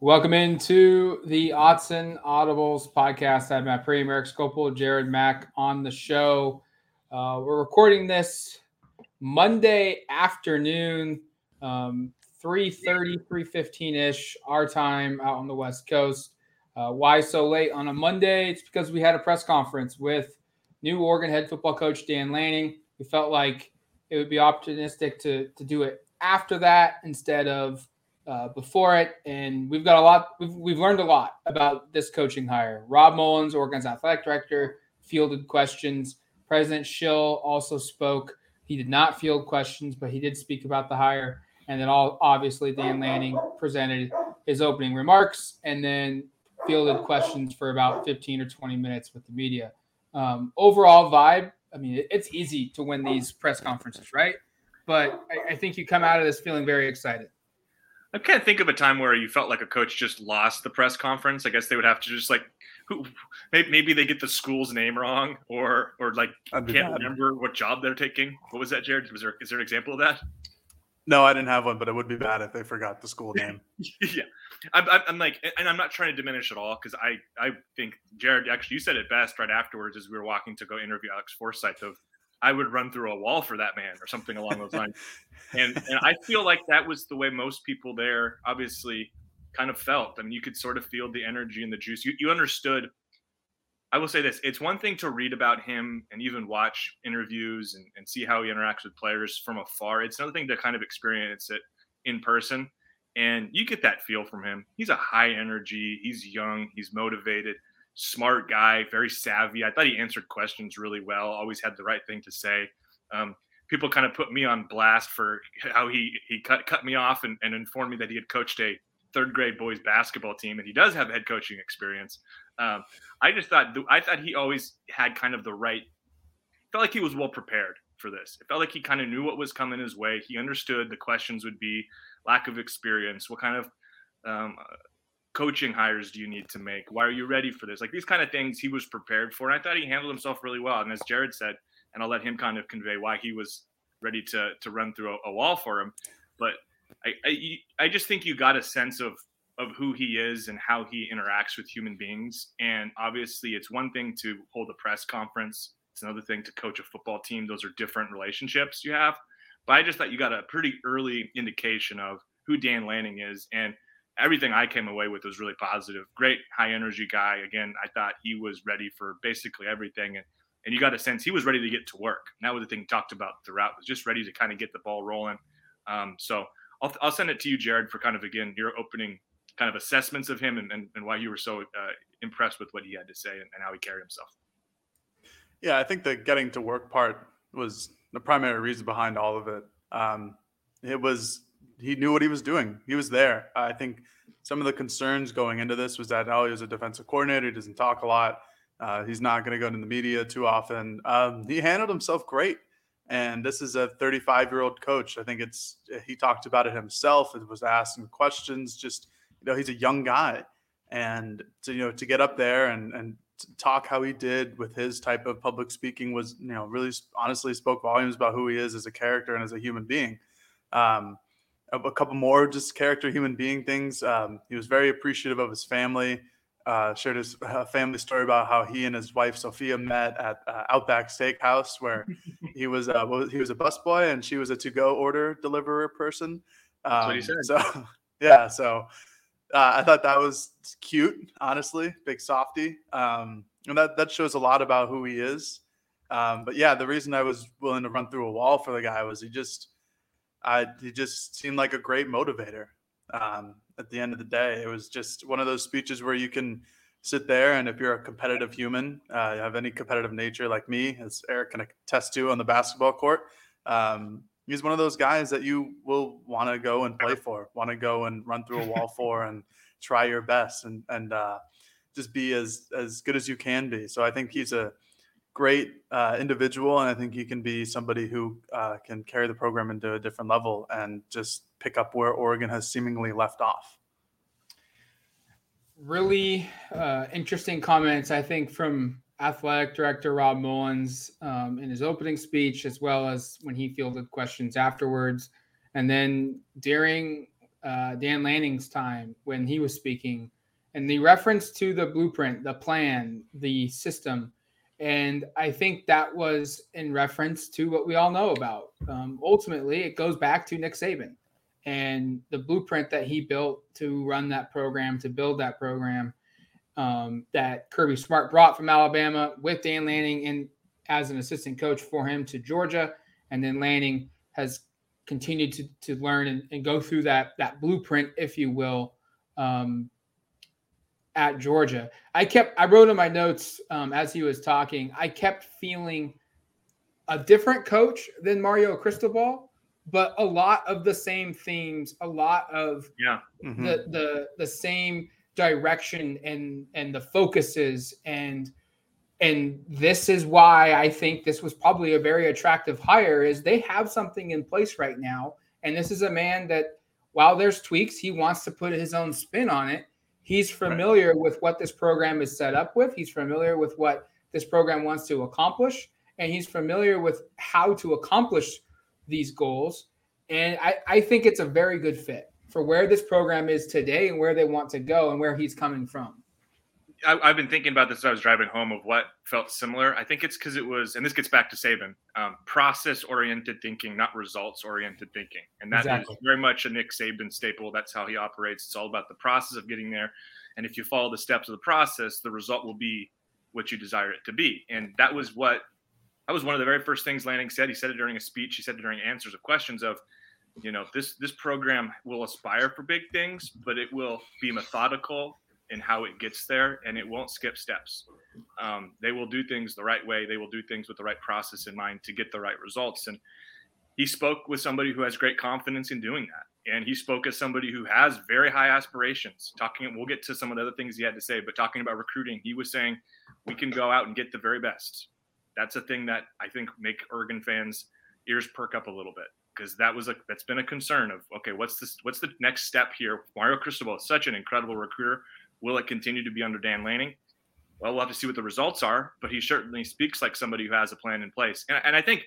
Welcome into the Autzen Audibles podcast. I have Matt Prehm, Eric Skopil, Jared Mack on the show. Uh, we're recording this Monday afternoon, um, 3.30, 3.15ish, our time out on the West Coast. Uh, why so late on a Monday? It's because we had a press conference with new Oregon head football coach Dan Lanning. We felt like it would be opportunistic to, to do it after that instead of uh, before it, and we've got a lot. We've, we've learned a lot about this coaching hire. Rob Mullens, Oregon's athletic director, fielded questions. President Schill also spoke. He did not field questions, but he did speak about the hire. And then, all obviously, Dan Lanning presented his opening remarks, and then fielded questions for about 15 or 20 minutes with the media. Um, overall vibe. I mean, it's easy to win these press conferences, right? But I, I think you come out of this feeling very excited. I can't think of a time where you felt like a coach just lost the press conference. I guess they would have to just like, who, maybe, maybe they get the school's name wrong, or or like I can't bad. remember what job they're taking. What was that, Jared? Was there is there an example of that? No, I didn't have one, but it would be bad if they forgot the school name. yeah, I'm, I'm, like, and I'm not trying to diminish at all because I I think Jared actually you said it best right afterwards as we were walking to go interview Alex Forsyth of I would run through a wall for that man or something along those lines. and and I feel like that was the way most people there obviously kind of felt. I mean, you could sort of feel the energy and the juice. You you understood. I will say this: it's one thing to read about him and even watch interviews and, and see how he interacts with players from afar. It's another thing to kind of experience it in person. And you get that feel from him. He's a high energy. He's young. He's motivated smart guy, very savvy. I thought he answered questions really well. Always had the right thing to say. Um, people kind of put me on blast for how he he cut cut me off and, and informed me that he had coached a third grade boys basketball team and he does have head coaching experience. Um, I just thought I thought he always had kind of the right. Felt like he was well prepared for this. It felt like he kind of knew what was coming his way. He understood the questions would be lack of experience, what kind of um, coaching hires do you need to make? Why are you ready for this? Like these kind of things he was prepared for. And I thought he handled himself really well. And as Jared said, and I'll let him kind of convey why he was ready to to run through a, a wall for him. But I, I I just think you got a sense of of who he is and how he interacts with human beings. And obviously, it's one thing to hold a press conference. It's another thing to coach a football team. Those are different relationships you have. But I just thought you got a pretty early indication of who Dan Lanning is. And everything I came away with was really positive. Great high energy guy. Again, I thought he was ready for basically everything. And, and you got a sense he was ready to get to work. And that was the thing talked about throughout was just ready to kind of get the ball rolling. Um, so I'll, I'll send it to you, Jared, for kind of, again, your opening kind of assessments of him and, and, and why you were so uh, impressed with what he had to say and, and how he carried himself. Yeah, I think the getting to work part was the primary reason behind all of it. Um, it was he knew what he was doing. He was there. I think some of the concerns going into this was that oh, he was a defensive coordinator. He doesn't talk a lot. Uh, he's not going to go to the media too often. Um, he handled himself great. And this is a 35 year old coach. I think it's he talked about it himself. It was asking questions. Just you know, he's a young guy, and to you know to get up there and and talk how he did with his type of public speaking was you know really honestly spoke volumes about who he is as a character and as a human being. Um, a couple more just character human being things. Um, he was very appreciative of his family. Uh, shared his uh, family story about how he and his wife Sauphia met at uh, Outback Steakhouse, where he was uh, he was a busboy and she was a to-go order deliverer person. Um, That's what he said. So yeah, so uh, I thought that was cute, honestly, big softy, um, and that that shows a lot about who he is. Um, but yeah, the reason I was willing to run through a wall for the guy was he just I, he just seemed like a great motivator. Um, at the end of the day, it was just one of those speeches where you can sit there and if you're a competitive human, uh, you have any competitive nature like me, as Eric can attest to on the basketball court, um, he's one of those guys that you will want to go and play for, want to go and run through a wall for, and try your best and and uh, just be as as good as you can be. So I think he's a great uh, individual, and I think he can be somebody who uh, can carry the program into a different level and just pick up where Oregon has seemingly left off. Really uh, interesting comments, I think, from athletic director Rob Mullens um, in his opening speech, as well as when he fielded questions afterwards. And then during uh, Dan Lanning's time when he was speaking, and the reference to the blueprint, the plan, the system. And I think that was in reference to what we all know about. Um, ultimately, it goes back to Nick Saban and the blueprint that he built to run that program, to build that program um, that Kirby Smart brought from Alabama with Dan Lanning and as an assistant coach for him to Georgia. And then Lanning has continued to, to learn and, and go through that, that blueprint, if you will, um, at Georgia. I kept, I wrote in my notes um, as he was talking, I kept feeling a different coach than Mario Cristobal, but a lot of the same themes, a lot of yeah. Mm-hmm. the, the, the same direction and, and the focuses and, and this is why I think this was probably a very attractive hire is they have something in place right now. And this is a man that while there's tweaks, he wants to put his own spin on it He's familiar right. with what this program is set up with. He's familiar with what this program wants to accomplish, and he's familiar with how to accomplish these goals. And I, I think it's a very good fit for where this program is today and where they want to go and where he's coming from. I, have been thinking about this as I was driving home of what felt similar. I think it's because it was, and this gets back to Saban, um, process oriented thinking, not results oriented thinking. And that exactly. is very much a Nick Saban staple. That's how he operates. It's all about the process of getting there. And if you follow the steps of the process, the result will be what you desire it to be. And that was what, that was one of the very first things Lanning said. He said it during a speech. He said it during answers of questions of, you know, this this program will aspire for big things, but it will be methodical in how it gets there, and it won't skip steps. Um, they will do things the right way. They will do things with the right process in mind to get the right results. And he spoke with somebody who has great confidence in doing that. And he spoke as somebody who has very high aspirations. Talking, we'll get to some of the other things he had to say, but talking about recruiting, he was saying we can go out and get the very best. That's a thing that I think make Oregon fans ears perk up a little bit because that was a that's been a concern of okay, what's this? What's the next step here? Mario Cristobal is such an incredible recruiter. Will it continue to be under Dan Lanning? Well, we'll have to see what the results are, but he certainly speaks like somebody who has a plan in place. And, and I think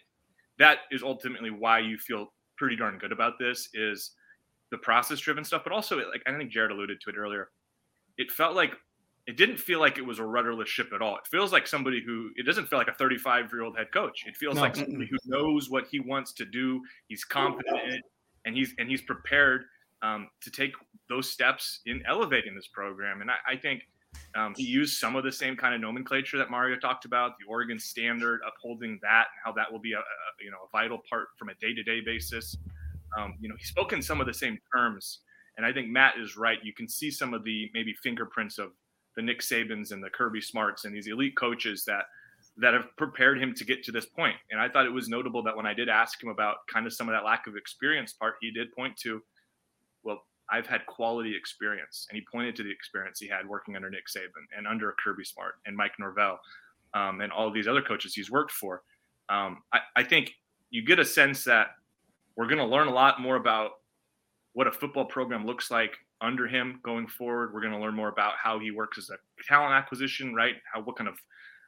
that is ultimately why you feel pretty darn good about this is the process driven stuff, but also like I think Jared alluded to it earlier. It felt like it didn't feel like it was a rudderless ship at all. It feels like somebody who it doesn't feel like a 35 year old head coach. It feels no. like somebody who knows what he wants to do. He's confident in it, and he's and he's prepared um, to take those steps in elevating this program. And I, I think um, he used some of the same kind of nomenclature that Mario talked about, the Oregon standard, upholding that, and how that will be a, a you know a vital part from a day to day basis. Um, you know, he spoke in some of the same terms, and I think Matt is right. You can see some of the maybe fingerprints of the Nick Sabans and the Kirby Smarts and these elite coaches that that have prepared him to get to this point. And I thought it was notable that when I did ask him about kind of some of that lack of experience part, he did point to I've had quality experience. And he pointed to the experience he had working under Nick Saban and under Kirby Smart and Mike Norvell um, and all of these other coaches he's worked for. Um, I, I think you get a sense that we're going to learn a lot more about what a football program looks like under him going forward. We're going to learn more about how he works as a talent acquisition, right? How what kind of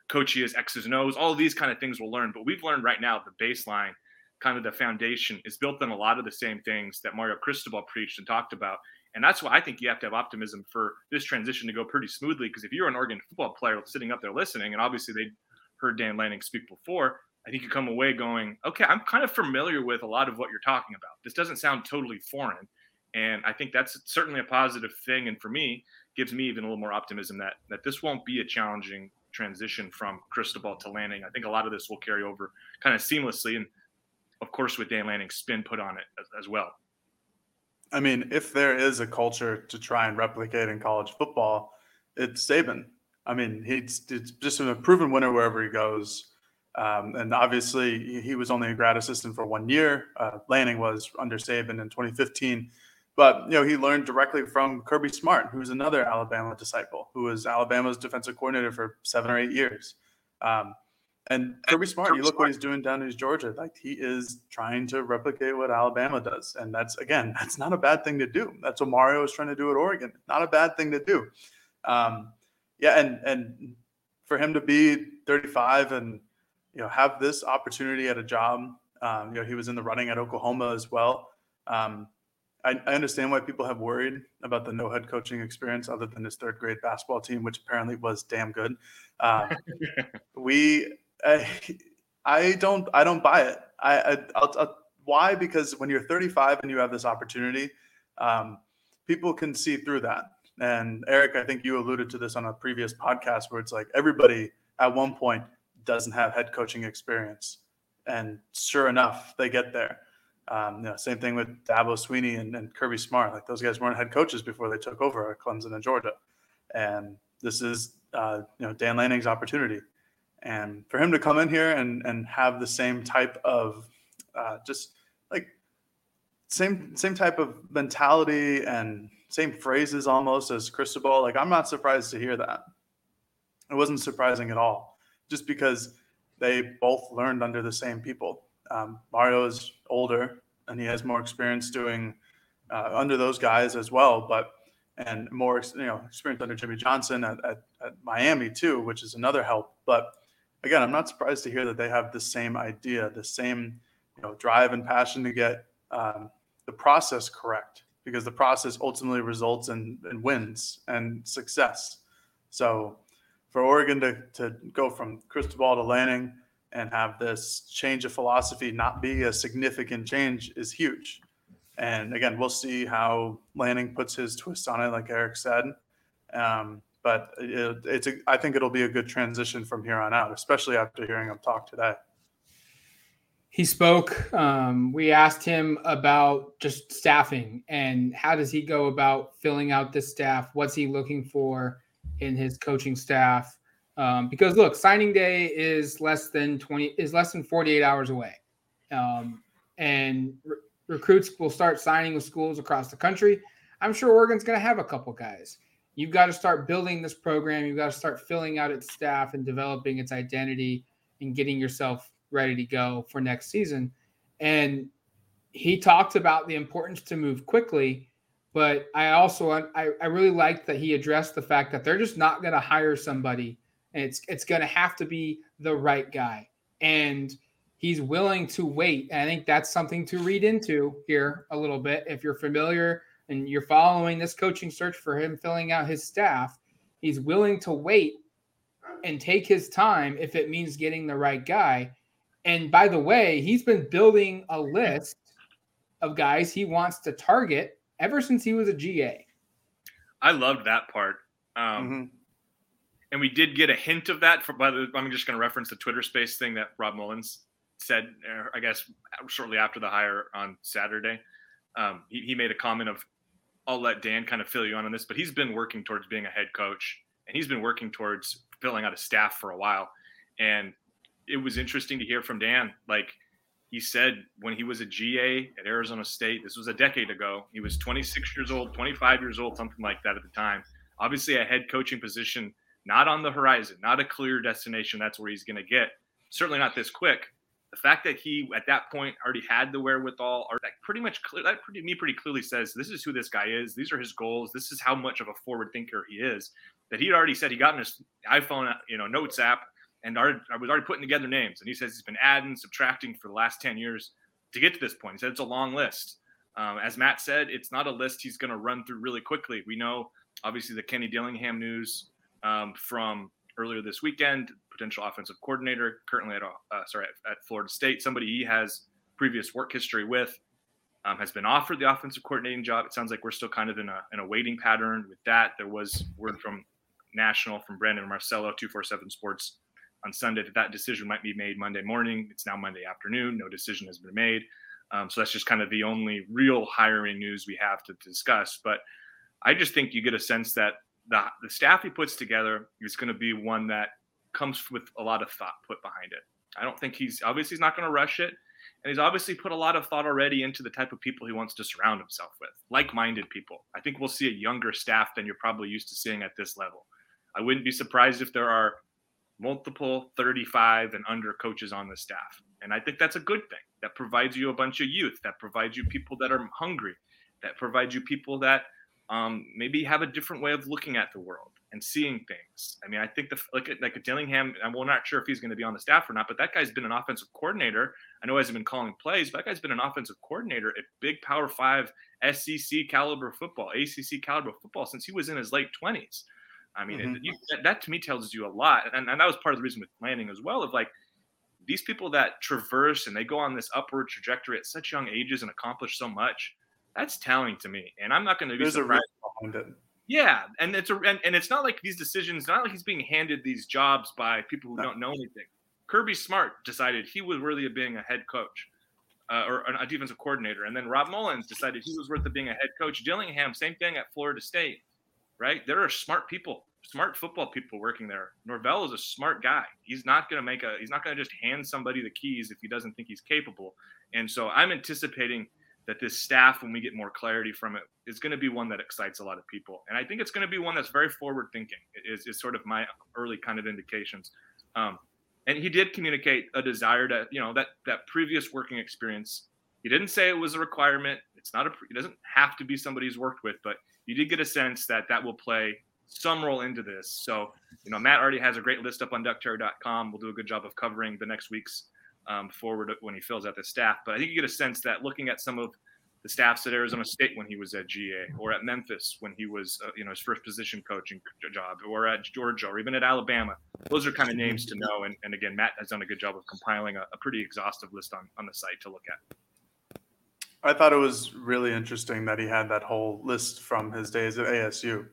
coach he is, X's and O's, all these kind of things we'll learn. But we've learned right now the baseline kind of the foundation is built on a lot of the same things that Mario Cristobal preached and talked about. And that's why I think you have to have optimism for this transition to go pretty smoothly. Because if you're an Oregon football player sitting up there listening, and obviously they heard Dan Lanning speak before, I think you come away going, okay, I'm kind of familiar with a lot of what you're talking about. This doesn't sound totally foreign. And I think that's certainly a positive thing. And for me, gives me even a little more optimism that that this won't be a challenging transition from Cristobal to Lanning. I think a lot of this will carry over kind of seamlessly. And of course, with Dan Lanning's spin put on it as, as well. I mean, if there is a culture to try and replicate in college football, it's Saban. I mean, he's it's just a proven winner wherever he goes. Um, and obviously, he was only a grad assistant for one year. Uh, Lanning was under Saban in 2015. But you know, he learned directly from Kirby Smart, who's another Alabama disciple, who was Alabama's defensive coordinator for seven or eight years. Um, and Kirby Smart, you look what he's doing down in Georgia. Like he is trying to replicate what Alabama does, and that's again, that's not a bad thing to do. That's what Mario is trying to do at Oregon. Not a bad thing to do. Um, yeah, and and for him to be 35 and you know have this opportunity at a job, um, you know, he was in the running at Oklahoma as well. Um, I, I, understand why people have worried about the no head coaching experience other than his third grade basketball team, which apparently was damn good. Uh, we, I, I, don't, I don't buy it. I, I I'll, I'll, why? Because when you're 35 and you have this opportunity, um, people can see through that. And Eric, I think you alluded to this on a previous podcast where it's like everybody at one point doesn't have head coaching experience, and sure enough, they get there. Um, you know, same thing with Dabo Swinney and, and, Kirby Smart. Like those guys weren't head coaches before they took over at Clemson and Georgia. And this is, uh, you know, Dan Lanning's opportunity. And for him to come in here and, and have the same type of uh, just like same same type of mentality and same phrases almost as Cristobal, like I'm not surprised to hear that. It wasn't surprising at all, just because they both learned under the same people. Um, Mario is older and he has more experience doing uh, under those guys as well, but and more you know experience under Jimmy Johnson at, at, at, Miami too, which is another help. But again, I'm not surprised to hear that they have the same idea, the same you know drive and passion to get um, the process correct because the process ultimately results in, in wins and success. So for Oregon to, to go from Cristobal to Lanning and have this change of philosophy not be a significant change is huge. And again, we'll see how Lanning puts his twist on it, like Eric said. Um, but it, it's a, I think it'll be a good transition from here on out, especially after hearing him talk today. He spoke. Um, we asked him about just staffing and how does he go about filling out this staff? What's he looking for in his coaching staff? Um, because look, signing day is less than 20 is less than 48 hours away. Um, and re- recruits will start signing with schools across the country. I'm sure Oregon's going to have a couple guys. You've got to start building this program. You've got to start filling out its staff and developing its identity and getting yourself ready to go for next season. And he talked about the importance to move quickly, but I also I, I really liked that he addressed the fact that they're just not going to hire somebody and it's it's going to have to be the right guy. And he's willing to wait. And I think that's something to read into here a little bit. If you're familiar and you're following this coaching search for him filling out his staff, he's willing to wait and take his time if it means getting the right guy. And by the way, he's been building a list of guys he wants to target ever since he was a GA. I loved that part. Um, mm-hmm and we did get a hint of that. For, by the, I'm just going to reference the Twitter Space thing that Rob Mullens said, uh, I guess, shortly after the hire on Saturday. Um, he, he made a comment of, "I'll let Dan kind of fill you on on this," but he's been working towards being a head coach, and he's been working towards filling out a staff for a while. And it was interesting to hear from Dan. Like he said, when he was a GA at Arizona State, this was a decade ago. He was 26 years old, 25 years old, something like that at the time. Obviously, a head coaching position not on the horizon, not a clear destination. That's where he's going to get. Certainly not this quick. The fact that he at that point already had the wherewithal, or that pretty much clear, that pretty me pretty clearly says this is who this guy is. These are his goals. This is how much of a forward thinker he is. That he'd already said he got in his iPhone, you know, notes app, and I was already putting together names. And he says he's been adding, subtracting for the last ten years to get to this point. He said it's a long list. Um, as Matt said, it's not a list he's going to run through really quickly. We know, obviously, the Kenny Dillingham news um, from earlier this weekend, potential offensive coordinator, currently at uh, sorry at, at, Florida State, somebody he has previous work history with, um, has been offered the offensive coordinating job. It sounds like we're still kind of in a in a waiting pattern with that. There was word from national from Brandon Marcello, two four seven Sports, on Sunday that that decision might be made Monday morning. It's now Monday afternoon. No decision has been made. Um, so that's just kind of the only real hiring news we have to discuss. But I just think you get a sense that the, the staff he puts together is going to be one that comes with a lot of thought put behind it. I don't think he's obviously he's not going to rush it. And he's obviously put a lot of thought already into the type of people he wants to surround himself with, like minded people. I think we'll see a younger staff than you're probably used to seeing at this level. I wouldn't be surprised if there are multiple 35 and under coaches on the staff. And I think that's a good thing. That provides you a bunch of youth, that provides you people that are hungry, that provides you people that um, maybe have a different way of looking at the world and seeing things. I mean, I think the like like Dillingham, I'm well, not sure if he's going to be on the staff or not, but that guy's been an offensive coordinator. I know he hasn't been calling plays, but that guy's been an offensive coordinator at big Power Five SEC caliber football, ACC caliber football since he was in his late 20s. I mean, mm-hmm. you, that, that, to me tells you a lot, and, and that was part of the reason with Lanning as well. Of like these people that traverse and they go on this upward trajectory at such young ages and accomplish so much. That's telling to me, and I'm not going to be There's surprised. A behind it yeah, and it's a and, and it's not like these decisions, not like he's being handed these jobs by people who no. don't know anything. Kirby Smart decided he was worthy of being a head coach uh, or a defensive coordinator, and then Rob Mullens decided he was worth of being a head coach. Dillingham, same thing at Florida State, right? There are smart people, smart football people working there. Norvell is a smart guy. He's not going to make a. He's not going to just hand somebody the keys if he doesn't think he's capable. And so I'm anticipating that this staff, when we get more clarity from it, is going to be one that excites a lot of people. And I think it's going to be one that's very forward thinking, is, is sort of my early kind of indications. Um, and he did communicate a desire to, you know, that that previous working experience. He didn't say it was a requirement. It's not a, it doesn't have to be somebody he's worked with, but you did get a sense that that will play some role into this. So, you know, Matt already has a great list up on duckterritory.com. We'll do a good job of covering the next week's um, forward when he fills out the staff. But I think you get a sense that looking at some of the staffs at Arizona State when he was at GA, or at Memphis when he was, uh, you know, his first position coaching job, or at Georgia, or even at Alabama. Those are kind of names to know. And, and again, Matt has done a good job of compiling a, a pretty exhaustive list on, on the site to look at. I thought it was really interesting that he had that whole list from his days at ASU.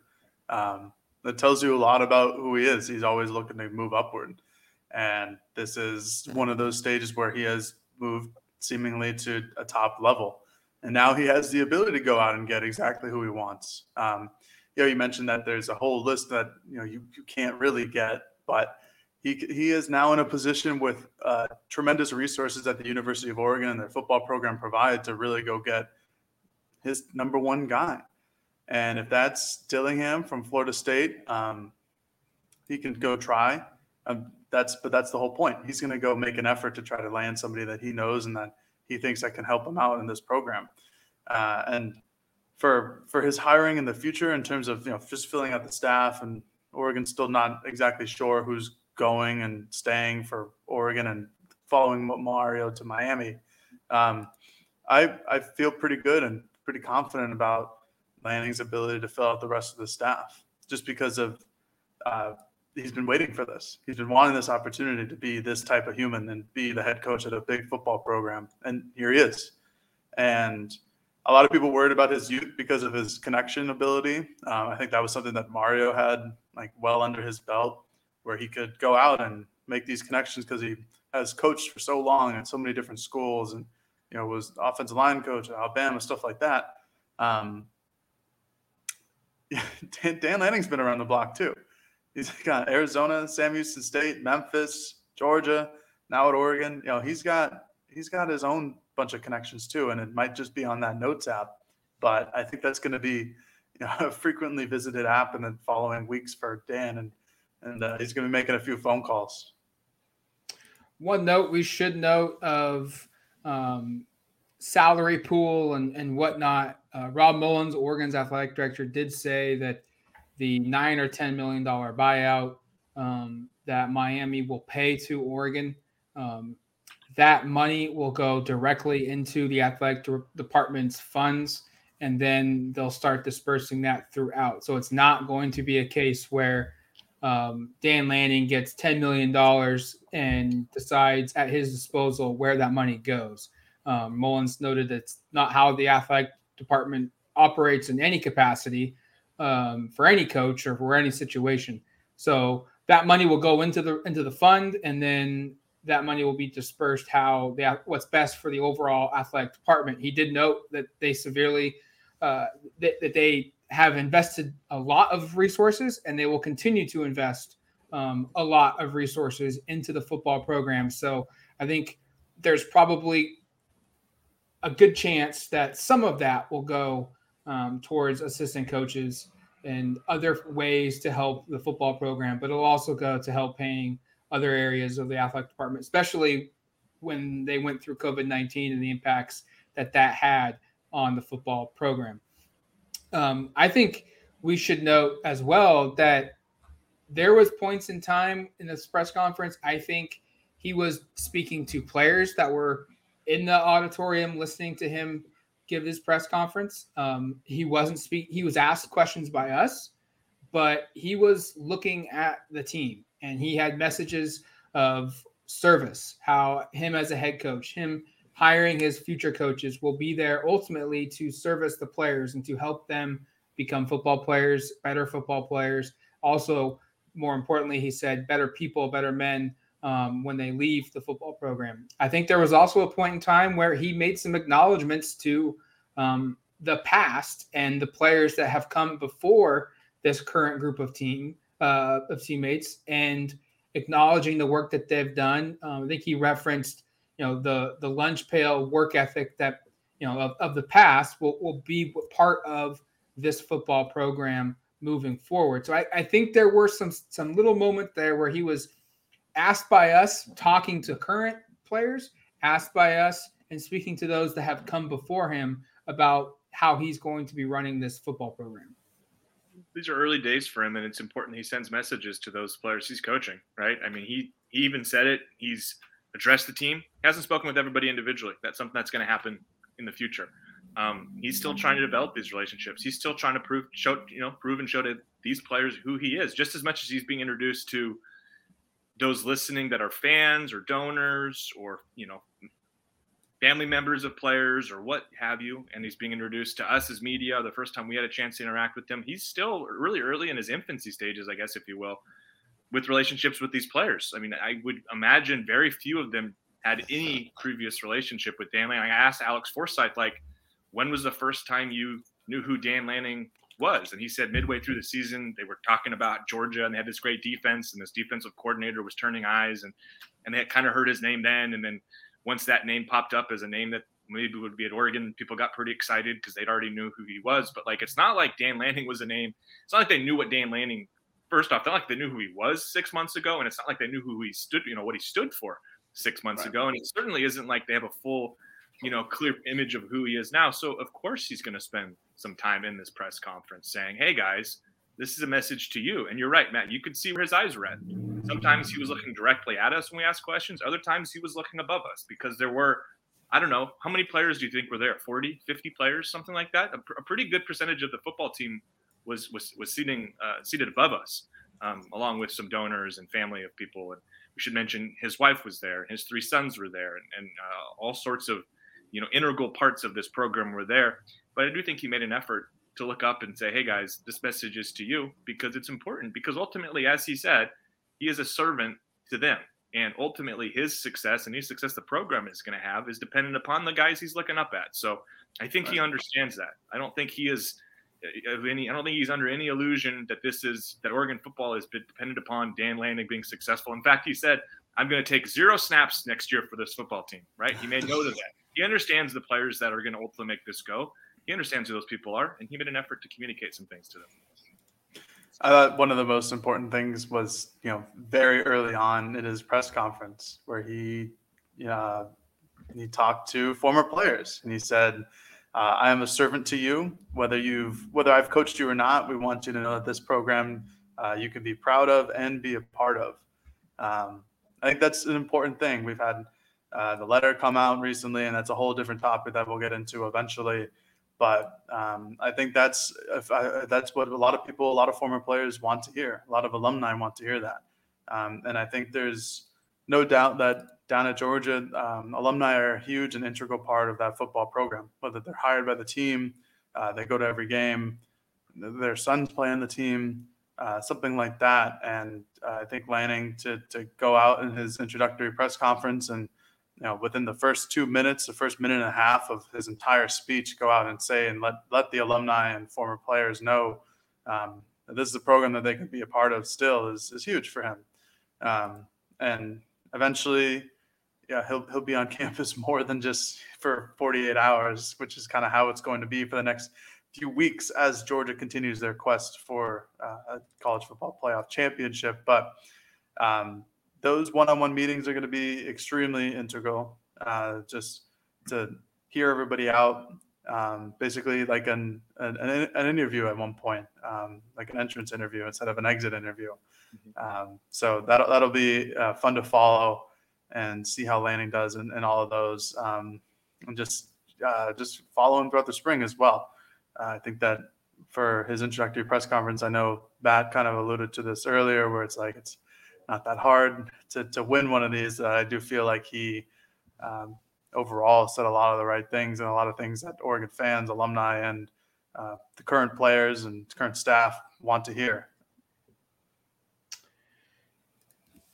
Um, that tells you a lot about who he is. He's always looking to move upward. And this is one of those stages where he has moved seemingly to a top level. And now he has the ability to go out and get exactly who he wants. Um, you know, you mentioned that there's a whole list that, you know, you, you can't really get, but he, he is now in a position with uh, tremendous resources that the University of Oregon and their football program provide to really go get his number one guy. And if that's Dillingham from Florida State, um, he can go try. Um, that's but that's the whole point. He's going to go make an effort to try to land somebody that he knows and that he thinks that can help him out in this program. Uh, and for for his hiring in the future, in terms of you know just filling out the staff, and Oregon's still not exactly sure who's going and staying for Oregon and following Mario to Miami. Um, I I feel pretty good and pretty confident about Lanning's ability to fill out the rest of the staff, just because of uh, he's been waiting for this. He's been wanting this opportunity to be this type of human and be the head coach at a big football program. And here he is. And a lot of people worried about his youth because of his connection ability. Um, I think that was something that Mario had like well under his belt, where he could go out and make these connections because he has coached for so long at so many different schools and you know was offensive line coach at Alabama, stuff like that. Um, Dan, Dan Lanning's been around the block too. He's got Arizona, Sam Houston State, Memphis, Georgia, now at Oregon. You know, he's got he's got his own bunch of connections too, and it might just be on that notes app. But I think that's going to be you know, a frequently visited app in the following weeks for Dan, and and uh, he's going to be making a few phone calls. One note we should note of um, salary pool and and whatnot. Uh, Rob Mullens, Oregon's athletic director, did say that the nine or ten million dollar buyout um, that Miami will pay to Oregon. Um, that money will go directly into the athletic department's funds, and then they'll start dispersing that throughout. So it's not going to be a case where um, Dan Lanning gets $10 million and decides at his disposal where that money goes. Um, Mullens noted that's not how the athletic department operates in any capacity um, for any coach or for any situation. So that money will go into the into the fund, and then that money will be dispersed how what's best for the overall athletic department. He did note that they severely uh, that, that they have invested a lot of resources, and they will continue to invest um, a lot of resources into the football program. So I think there's probably a good chance that some of that will go um, towards assistant coaches and other ways to help the football program, but it'll also go to help paying other areas of the athletic department, especially when they went through COVID 19 and the impacts that that had on the football program. Um, I think we should note as well that there was points in time in this press conference. I think he was speaking to players that were in the auditorium listening to him give his press conference. Um, he wasn't speak. He was asked questions by us, but he was looking at the team and he had messages of service. How him as a head coach, him hiring his future coaches will be there ultimately to service the players and to help them become football players, better football players. Also, more importantly, he said better people, better men um, when they leave the football program. I think there was also a point in time where he made some acknowledgments to um, the past and the players that have come before this current group of team uh, of teammates and acknowledging the work that they've done. Um, I think he referenced, you know, the the lunch pail work ethic that you know of, of the past will, will be part of this football program moving forward. So I, I think there were some some little moment there where he was asked by us talking to current players, asked by us and speaking to those that have come before him about how he's going to be running this football program. These are early days for him, and it's important he sends messages to those players he's coaching, right? I mean, he he even said it. He's addressed the team. He hasn't spoken with everybody individually. That's something that's going to happen in the future. Um, he's still trying to develop these relationships. He's still trying to prove, show, you know, prove and show to these players who he is, just as much as he's being introduced to those listening that are fans or donors or you know family members of players or what have you and he's being introduced to us as media the first time we had a chance to interact with him he's still really early in his infancy stages i guess if you will with relationships with these players. I mean i would imagine very few of them had any previous relationship with dan lanning. I asked alex forsyth like when was the first time you knew who dan lanning was. And he said midway through the season, they were talking about Georgia and they had this great defense, and this defensive coordinator was turning eyes, and and they had kind of heard his name then. And then once that name popped up as a name that maybe would be at Oregon, people got pretty excited because they'd already knew who he was. But like, it's not like Dan Lanning was a name. It's not like they knew what Dan Lanning. First off, not like they knew who he was six months ago, and it's not like they knew who he stood, you know, what he stood for six months right. ago. And it certainly isn't like they have a full you know, clear image of who he is now. So of course he's going to spend some time in this press conference saying, "Hey guys, this is a message to you." And you're right, Matt. You could see where his eyes at. Sometimes he was looking directly at us when we asked questions. Other times he was looking above us because there were, I don't know, how many players do you think were there? 40, 50 players, something like that. A, pr- a pretty good percentage of the football team was was was seating uh, seated above us, um, along with some donors and family of people. And we should mention his wife was there, his three sons were there, and, and uh, all sorts of you know integral parts of this program were there. But i do think he made an effort to look up and say hey guys this message is to you because it's important because ultimately as he said he is a servant to them. And ultimately his success and his success the program is going to have is dependent upon the guys he's looking up at. So i think right. he understands that. I don't think he is uh, of any i don't think he's under any illusion that this is that oregon football is dependent upon dan lanning being successful. In fact he said i'm going to take zero snaps next year for this football team right? He made note of that he understands the players that are going to ultimately make this go. He understands who those people are, and he made an effort to communicate some things to them. I thought one of the most important things was, you know, very early on in his press conference where he, uh, he talked to former players and he said, uh, "I am a servant to you. Whether you've whether I've coached you or not, we want you to know that this program uh, you can be proud of and be a part of." Um, I think that's an important thing. We've had uh, the letter come out recently, and that's a whole different topic that we'll get into eventually. But um, I think that's I, that's what a lot of people, a lot of former players want to hear. A lot of alumni want to hear that, um, and I think there's no doubt that down at Georgia, um, alumni are a huge and integral part of that football program. Whether they're hired by the team, uh, they go to every game, their sons play on the team, uh, something like that. And uh, I think Lanning to to go out in his introductory press conference and you know, within the first two minutes, the first minute and a half of his entire speech, go out and say and let let the alumni and former players know um, this is a program that they can be a part of still is is huge for him. Um, and eventually, yeah, he'll he'll be on campus more than just for 48 hours, which is kind of how it's going to be for the next few weeks as Georgia continues their quest for uh, a college football playoff championship. But um, those one-on-one meetings are going to be extremely integral. Uh, just to hear everybody out, um, basically like an, an, an interview at one point, um, like an entrance interview instead of an exit interview. Mm-hmm. Um, so that that'll be uh, fun to follow and see how Lanning does and, in all of those, um, and just uh, just follow him throughout the spring as well. Uh, I think that for his introductory press conference, I know Matt kind of alluded to this earlier, where it's like it's not that hard to, to win one of these. Uh, I do feel like he um, overall said a lot of the right things and a lot of things that Oregon fans, alumni, and uh, the current players and current staff want to hear.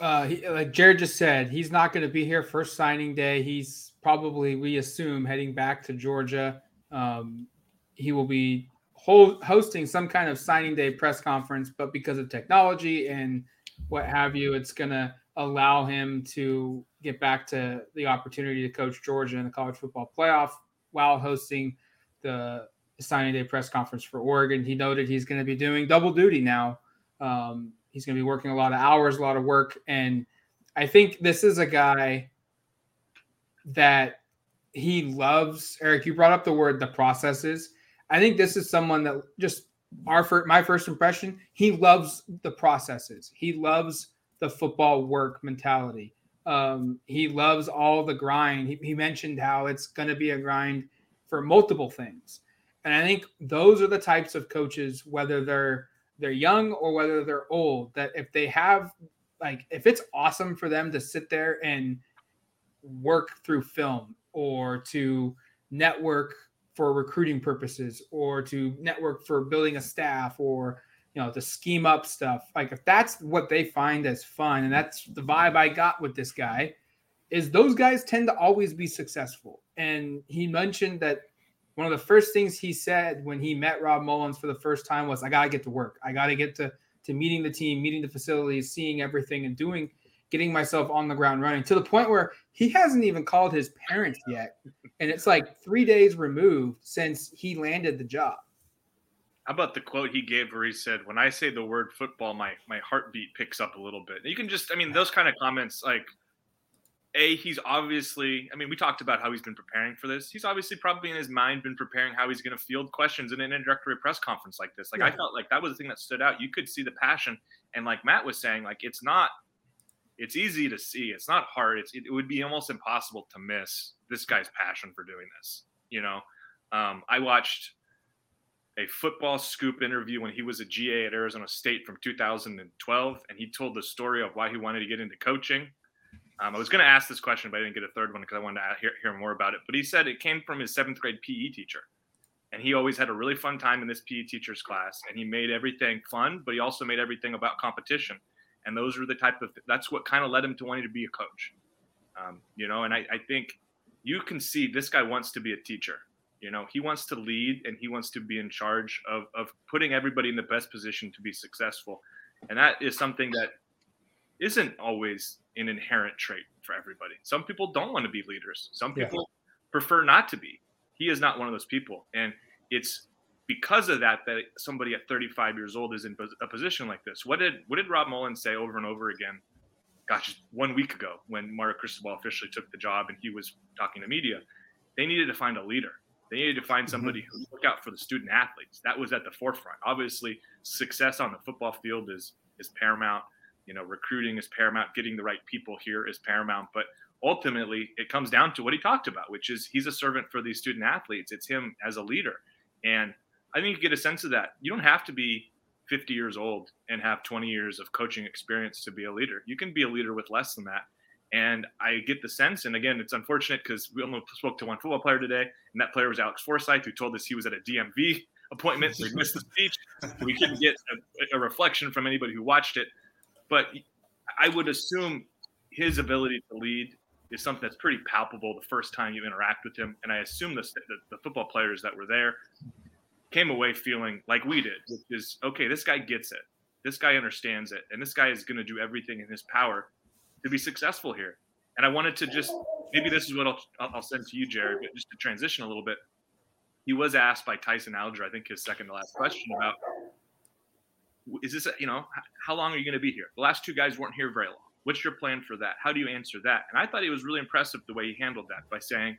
Uh, he, like Jared just said, he's not going to be here first signing day. He's probably, we assume, heading back to Georgia. Um, he will be hosting some kind of signing day press conference, but because of technology and what have you, it's going to allow him to get back to the opportunity to coach Georgia in the college football playoff while hosting the signing day press conference for Oregon. He noted he's going to be doing double duty now. Um, he's going to be working a lot of hours, a lot of work. And I think this is a guy that he loves. Eric, you brought up the word the processes. I think this is someone that just our my first impression, he loves the processes. He loves the football work mentality. Um, he loves all the grind. He, he mentioned how it's going to be a grind for multiple things. And I think those are the types of coaches, whether they're they're young or whether they're old, that if they have like if it's awesome for them to sit there and work through film or to network for recruiting purposes or to network for building a staff or you know, to scheme up stuff. Like if that's what they find as fun, and that's the vibe I got with this guy, is those guys tend to always be successful. And he mentioned that one of the first things he said when he met Rob Mullens for the first time was, "I gotta get to work. I gotta get to to meeting the team, meeting the facilities, seeing everything, and doing." Getting myself on the ground running to the point where he hasn't even called his parents yet. And it's like three days removed since he landed the job. How about the quote he gave where he said, "When I say the word football, my my heartbeat picks up a little bit." You can just, I mean, those kind of comments, like, a, he's obviously, I mean, we talked about how he's been preparing for this. He's obviously probably in his mind been preparing how he's going to field questions in an introductory press conference like this. Like, yeah. I felt like that was the thing that stood out. You could see the passion, and like Matt was saying, like, it's not, it's easy to see. It's not hard. It's it, it would be almost impossible to miss this guy's passion for doing this. You know, um, I watched a football scoop interview when he was a GA at Arizona State from 2012, and he told the story of why he wanted to get into coaching. Um, I was going to ask this question, but I didn't get a third one because I wanted to hear, hear more about it. But he said it came from his seventh grade PE teacher, and he always had a really fun time in this PE teacher's class, and he made everything fun, but he also made everything about competition. And those were the type of that's what kind of led him to wanting to be a coach. Um, you know, and I, I think you can see this guy wants to be a teacher you know, he wants to lead and he wants to be in charge of, of putting everybody in the best position to be successful. And that is something that isn't always an inherent trait for everybody. Some people don't want to be leaders. Some people yeah. prefer not to be. He is not one of those people. And it's because of that that somebody at 35 years old is in a position like this. What did what did Rob Mullens say over and over again? Gosh, one week ago when Mario Cristobal officially took the job and he was talking to media, they needed to find a leader. They needed to find somebody mm-hmm. who look out for the student athletes. That was at the forefront. Obviously, success on the football field is is paramount. You know, recruiting is paramount. Getting the right people here is paramount. But ultimately, it comes down to what he talked about, which is he's a servant for these student athletes. It's him as a leader, and I think you get a sense of that. You don't have to be 50 years old and have 20 years of coaching experience to be a leader. You can be a leader with less than that. And I get the sense, and again, it's unfortunate because we only spoke to one football player today, and that player was Alex Forsyth, who told us he was at a DMV appointment, so he missed the speech. We couldn't get a, a reflection from anybody who watched it. But I would assume his ability to lead is something that's pretty palpable the first time you interact with him. And I assume the, the, the football players that were there came away feeling like we did, which is okay, this guy gets it. This guy understands it. And this guy is going to do everything in his power to be successful here. And I wanted to just maybe this is what I'll, I'll send to you, Jared, but just to transition a little bit. He was asked by Tyson Alger, I think his second to last question about is this, a, you know, how long are you going to be here? The last two guys weren't here very long. What's your plan for that? How do you answer that? And I thought he was really impressive the way he handled that by saying,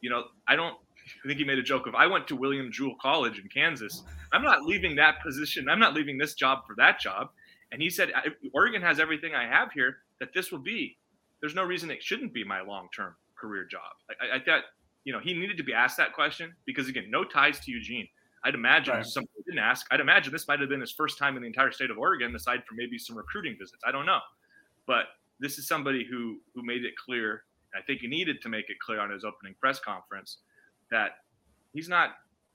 you know, I don't I think he made a joke of I went to William Jewell College in Kansas. I'm not leaving that position. I'm not leaving this job for that job. And he said, Oregon has everything I have here that this will be. There's no reason it shouldn't be my long term career job. I, I, thought, you know, he needed to be asked that question because, again, no ties to Eugene. I'd imagine right. somebody didn't ask. I'd imagine this might have been his first time in the entire state of Oregon, aside from maybe some recruiting visits. I don't know, but this is somebody who who made it clear. I think he needed to make it clear on his opening press conference that he's not.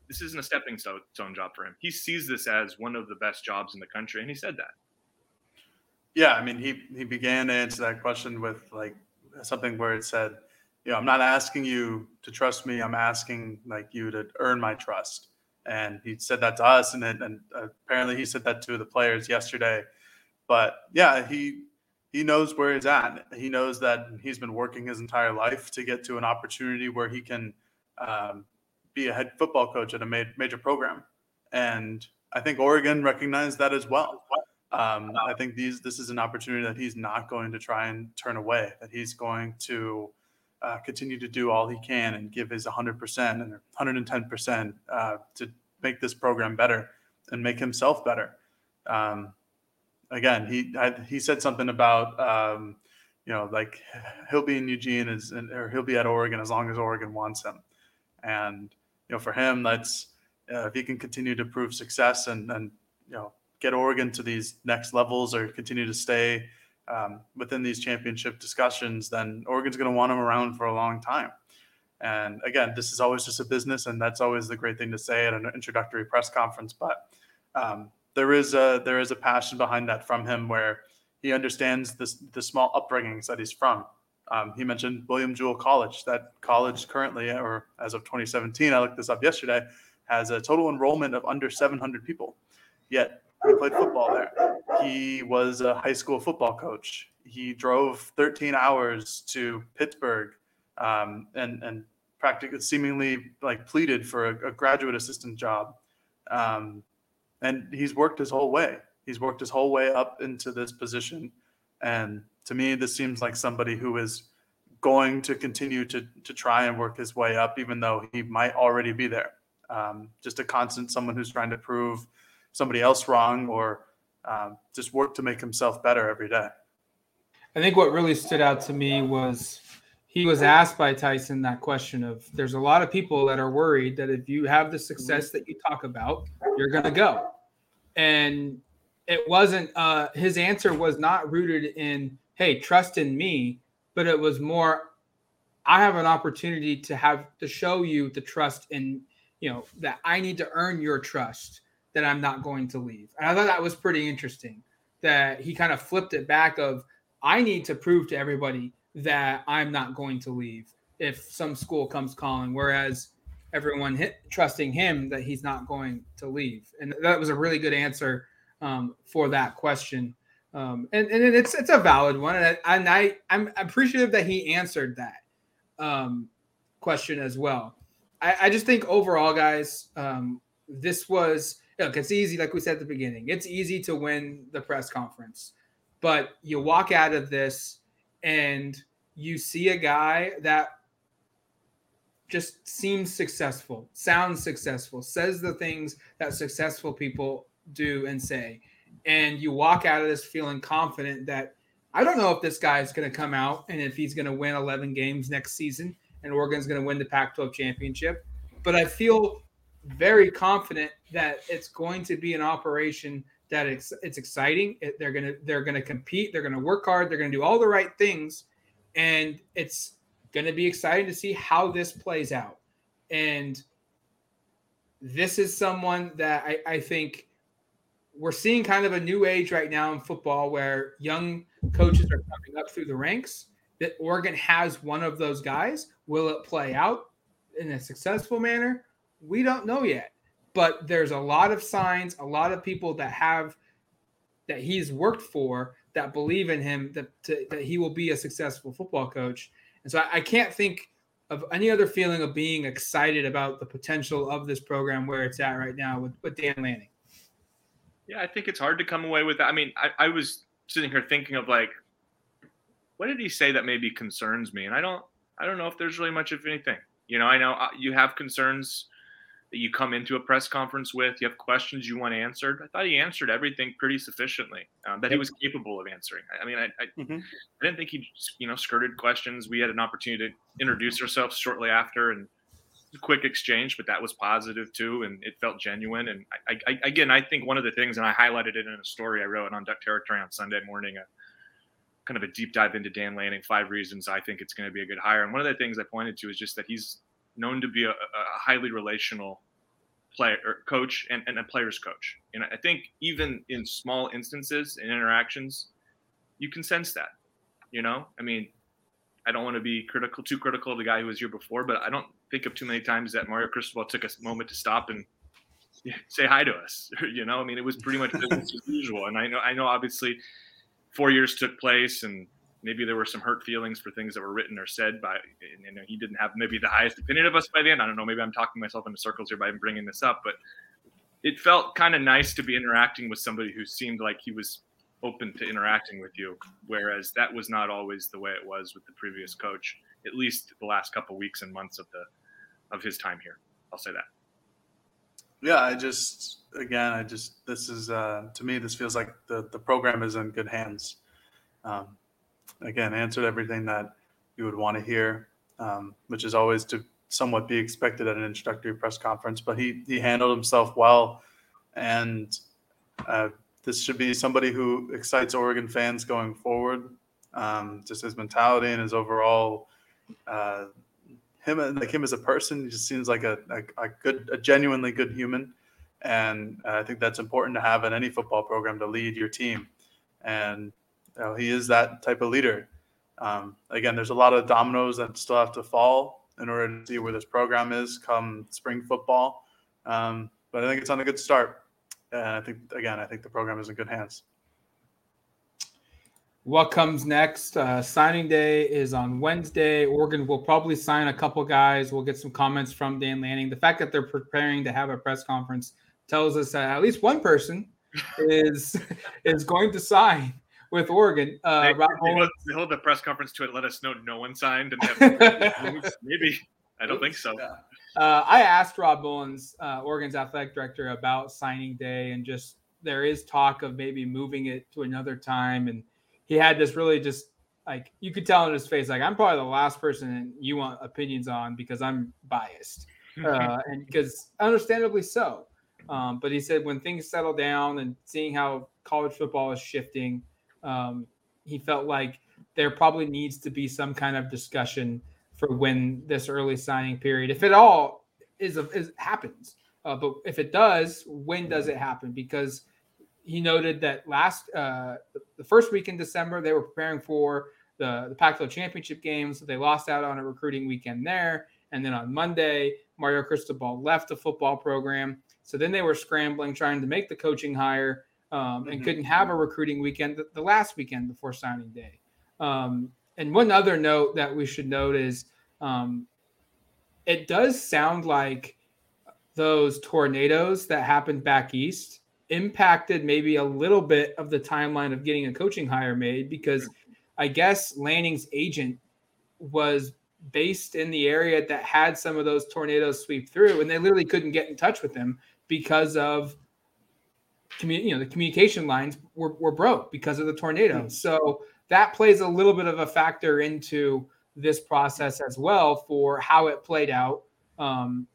This isn't a stepping stone job for him. He sees this as one of the best jobs in the country, and he said that. Yeah, I mean, he he began to answer that question with like something where it said, you know, I'm not asking you to trust me. I'm asking like you to earn my trust and he said that to us, and then, and apparently he said that to the players yesterday. But yeah, he he knows where he's at. He knows that he's been working his entire life to get to an opportunity where he can um, be a head football coach at a major program, and I think Oregon recognized that as well. Um, I think these this is an opportunity that he's not going to try and turn away. That he's going to uh, continue to do all he can and give his 100% and 110% uh, to make this program better and make himself better. Um, again, he I, he said something about um, you know like he'll be in Eugene as or he'll be at Oregon as long as Oregon wants him, and you know for him that's uh, if he can continue to prove success and and you know get Oregon to these next levels or continue to stay um, within these championship discussions, then Oregon's going to want him around for a long time. And again, this is always just a business, and that's always the great thing to say at an introductory press conference. But um, there is a there is a passion behind that from him, where he understands this, the small upbringings that he's from. Um, he mentioned William Jewell College. That college currently, or as of 2017, I looked this up yesterday, has a total enrollment of under 700 people. Yet he played football there. He was a high school football coach. He drove 13 hours to Pittsburgh um, and and practically seemingly like pleaded for a, a graduate assistant job. Um, and he's worked his whole way. He's worked his whole way up into this position. And to me, this seems like somebody who is going to continue to to try and work his way up, even though he might already be there. Um, just a constant someone who's trying to prove somebody else wrong or um, just work to make himself better every day. I think what really stood out to me was he was asked by Tyson that question of there's a lot of people that are worried that if you have the success that you talk about, you're going to go. And it wasn't uh, his answer was not rooted in hey, trust in me, but it was more I have an opportunity to have to show you the trust in you know that I need to earn your trust that I'm not going to leave. And I thought that was pretty interesting that he kind of flipped it back of I need to prove to everybody that I'm not going to leave if some school comes calling whereas everyone hit, trusting him that he's not going to leave. And that was a really good answer um, for that question. Um, and, and it's it's a valid one, and I, and I I'm appreciative that he answered that um, question as well. I, I, just think overall, guys, um, this was look, it's easy, like we said at the beginning, it's easy to win the press conference, but you walk out of this and you see a guy that just seems successful, sounds successful, says the things that successful people do and say. And you walk out of this feeling confident that I don't know if this guy is going to come out and if he's going to win 11 games next season and Oregon's going to win the Pac 12 championship. But I feel very confident that it's going to be an operation that it's it's exciting. It, they're gonna they're gonna compete. They're gonna work hard. They're gonna do all the right things, and it's gonna be exciting to see how this plays out. And this is someone that I, I think we're seeing kind of a new age right now in football where young coaches are coming up through the ranks. That Oregon has one of those guys. Will it play out in a successful manner? we don't know yet. but there's a lot of signs, a lot of people that have that he's worked for that believe in him that to, that he will be a successful football coach. And so I, I can't think of any other feeling of being excited about the potential of this program where it's at right now with, with Dan Lanning. Yeah, I think it's hard to come away with that. I mean, I, I was sitting here thinking of like, what did he say that maybe concerns me? And I don't, I don't know if there's really much of anything. You know, I know uh, you have concerns that you come into a press conference with. You have questions you want answered. I thought he answered everything pretty sufficiently um, that he was capable of answering. I, I mean, I, I, mm-hmm. I, didn't think he, you know, skirted questions. We had an opportunity to introduce ourselves shortly after and quick exchange, but that was positive too, and it felt genuine. And I, again, I think one of the things, and I highlighted it in a story I wrote on Duck Territory on Sunday morning. A, kind of a deep dive into Dan Lanning, five reasons I think it's going to be a good hire. And one of the things I pointed to is just that he's known to be a, a highly relational player coach and, and a player's coach. And I think even in small instances and in interactions, you can sense that. You know, I mean, I don't want to be critical, too critical of the guy who was here before, but I don't think of too many times that Mario Cristobal took a moment to stop and say hi to us. You know, I mean, it was pretty much business as usual. And I know, I know, obviously, four years took place, and maybe there were some hurt feelings for things that were written or said by you know he didn't have maybe the highest opinion of us by the end i don't know maybe i'm talking myself into circles here by bringing this up but it felt kind of nice to be interacting with somebody who seemed like he was open to interacting with you whereas that was not always the way it was with the previous coach at least the last couple weeks and months of the of his time here i'll say that yeah i just again i just this is uh to me this feels like the the program is in good hands um, again answered everything that you would want to hear, um, which is always to somewhat be expected at an introductory press conference. But he he handled himself well, and uh, this should be somebody who excites Oregon fans going forward. Um, just his mentality and his overall uh, him like him as a person, he just seems like a, a, a good, a genuinely good human. And I think that's important to have in any football program to lead your team. And you know, he is that type of leader. Um, again, there's a lot of dominoes that still have to fall in order to see where this program is come spring football. Um, but I think it's on a good start. And I think, again, I think the program is in good hands. What comes next? Uh, signing day is on Wednesday. Oregon will probably sign a couple guys. We'll get some comments from Dan Lanning. The fact that they're preparing to have a press conference tells us that at least one person is is going to sign with Oregon. Uh, they, they, hold, they, hold, the press conference to it. Let us know no one signed, and maybe I don't think so. Uh, I asked Rob Mullens, uh, Oregon's athletic director, about signing day, and just there is talk of maybe moving it to another time. And he had this really just like you could tell in his face, like I'm probably the last person you want opinions on because I'm biased, uh, and because understandably so. Um, but he said when things settle down and seeing how college football is shifting, um, he felt like there probably needs to be some kind of discussion for when this early signing period, if it all is, is happens. Uh, but if it does, when does it happen? Because he noted that last uh, the first week in December they were preparing for the the Pac-12 championship games. So they lost out on a recruiting weekend there, and then on Monday Mario Cristobal left the football program. So then they were scrambling trying to make the coaching hire um, and mm-hmm. couldn't have a recruiting weekend the, the last weekend before signing day. Um, and one other note that we should note is um, it does sound like those tornadoes that happened back east impacted maybe a little bit of the timeline of getting a coaching hire made because I guess Lanning's agent was based in the area that had some of those tornadoes sweep through, and they literally couldn't get in touch with him because of commu- you know the communication lines were, were broke because of the tornado. Mm-hmm. So that plays a little bit of a factor into this process as well for how it played out. Um,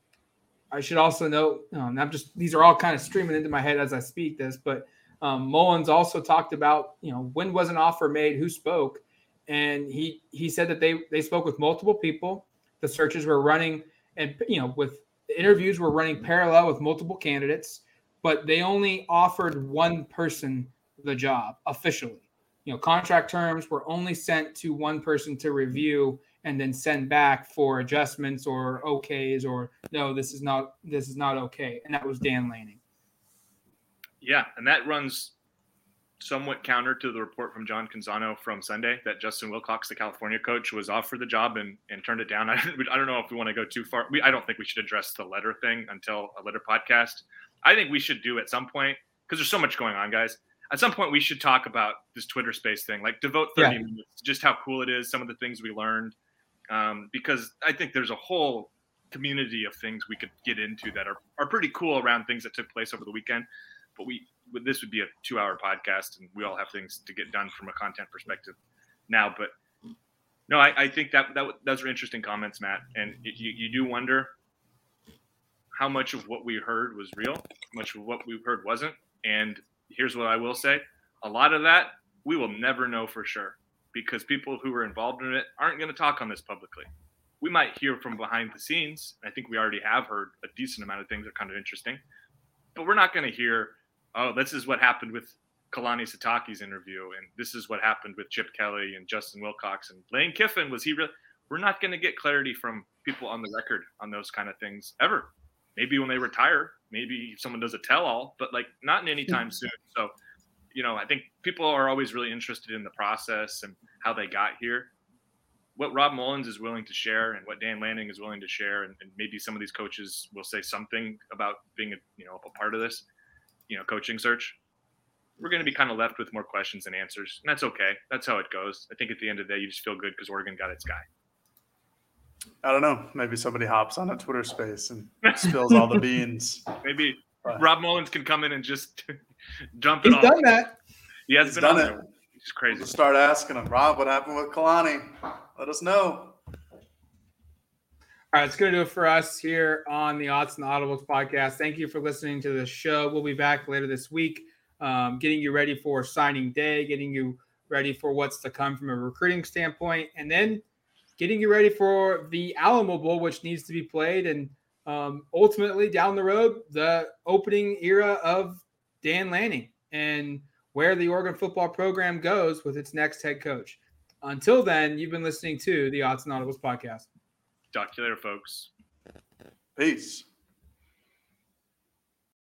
I should also note, um, I'm just these are all kind of streaming into my head as I speak this, but um, Mullens also talked about you know when was an offer made, who spoke, and he he said that they they spoke with multiple people. The searches were running, and you know with interviews were running parallel with multiple candidates but they only offered one person the job officially. You know, contract terms were only sent to one person to review, and then send back for adjustments or okays or no, this is not this is not okay. And that was Dan Lanning. Yeah, and that runs somewhat counter to the report from John Canzano from Sunday that Justin Wilcox, the California coach, was offered the job and, and turned it down. I, I don't know if we want to go too far. We, I don't think we should address the letter thing until a letter podcast. I think we should do at some point because there's so much going on, guys. At some point, we should talk about this Twitter space thing, like devote 30 yeah. minutes, just how cool it is, some of the things we learned. Um, because I think there's a whole community of things we could get into that are, are pretty cool around things that took place over the weekend. But we this would be a two hour podcast and we all have things to get done from a content perspective now. But no, I, I think that, that those are interesting comments, Matt. And it, you, you do wonder how much of what we heard was real, much of what we heard wasn't. And here's what I will say a lot of that we will never know for sure because people who were involved in it aren't going to talk on this publicly. We might hear from behind the scenes. I think we already have heard a decent amount of things that are kind of interesting, but we're not going to hear oh, this is what happened with Kalani Sitake's interview, and this is what happened with Chip Kelly and Justin Wilcox and Lane Kiffin. Was he real? We're not going to get clarity from people on the record on those kind of things ever. Maybe when they retire, maybe someone does a tell all, but like not in any hmm. time soon. So, you know, I think people are always really interested in the process and how they got here. What Rob Mullens is willing to share and what Dan Lanning is willing to share, and, and maybe some of these coaches will say something about being a you know a part of this you know coaching search. We're going to be kind of left with more questions than answers and that's okay. That's how it goes. I think at the end of the day you just feel good because oregon got its guy i don't know. Maybe somebody hops on a twitter space and spills all the beans. Maybe but. rob Mullens can come in and just dump it he's done that. He has He's been done it. It's crazy. We'll start asking him rob what happened with kalani? Let us know. All right, it's going to do it for us here on the Odds and Audibles podcast. Thank you for listening to the show. We'll be back later this week, um, getting you ready for signing day, getting you ready for what's to come from a recruiting standpoint, and then getting you ready for the Alamo Bowl, which needs to be played, and um, ultimately down the road, the opening era of Dan Lanning and where the Oregon football program goes with its next head coach. Until then, you've been listening to the Odds and Audibles podcast. Talk to you later, folks. Peace.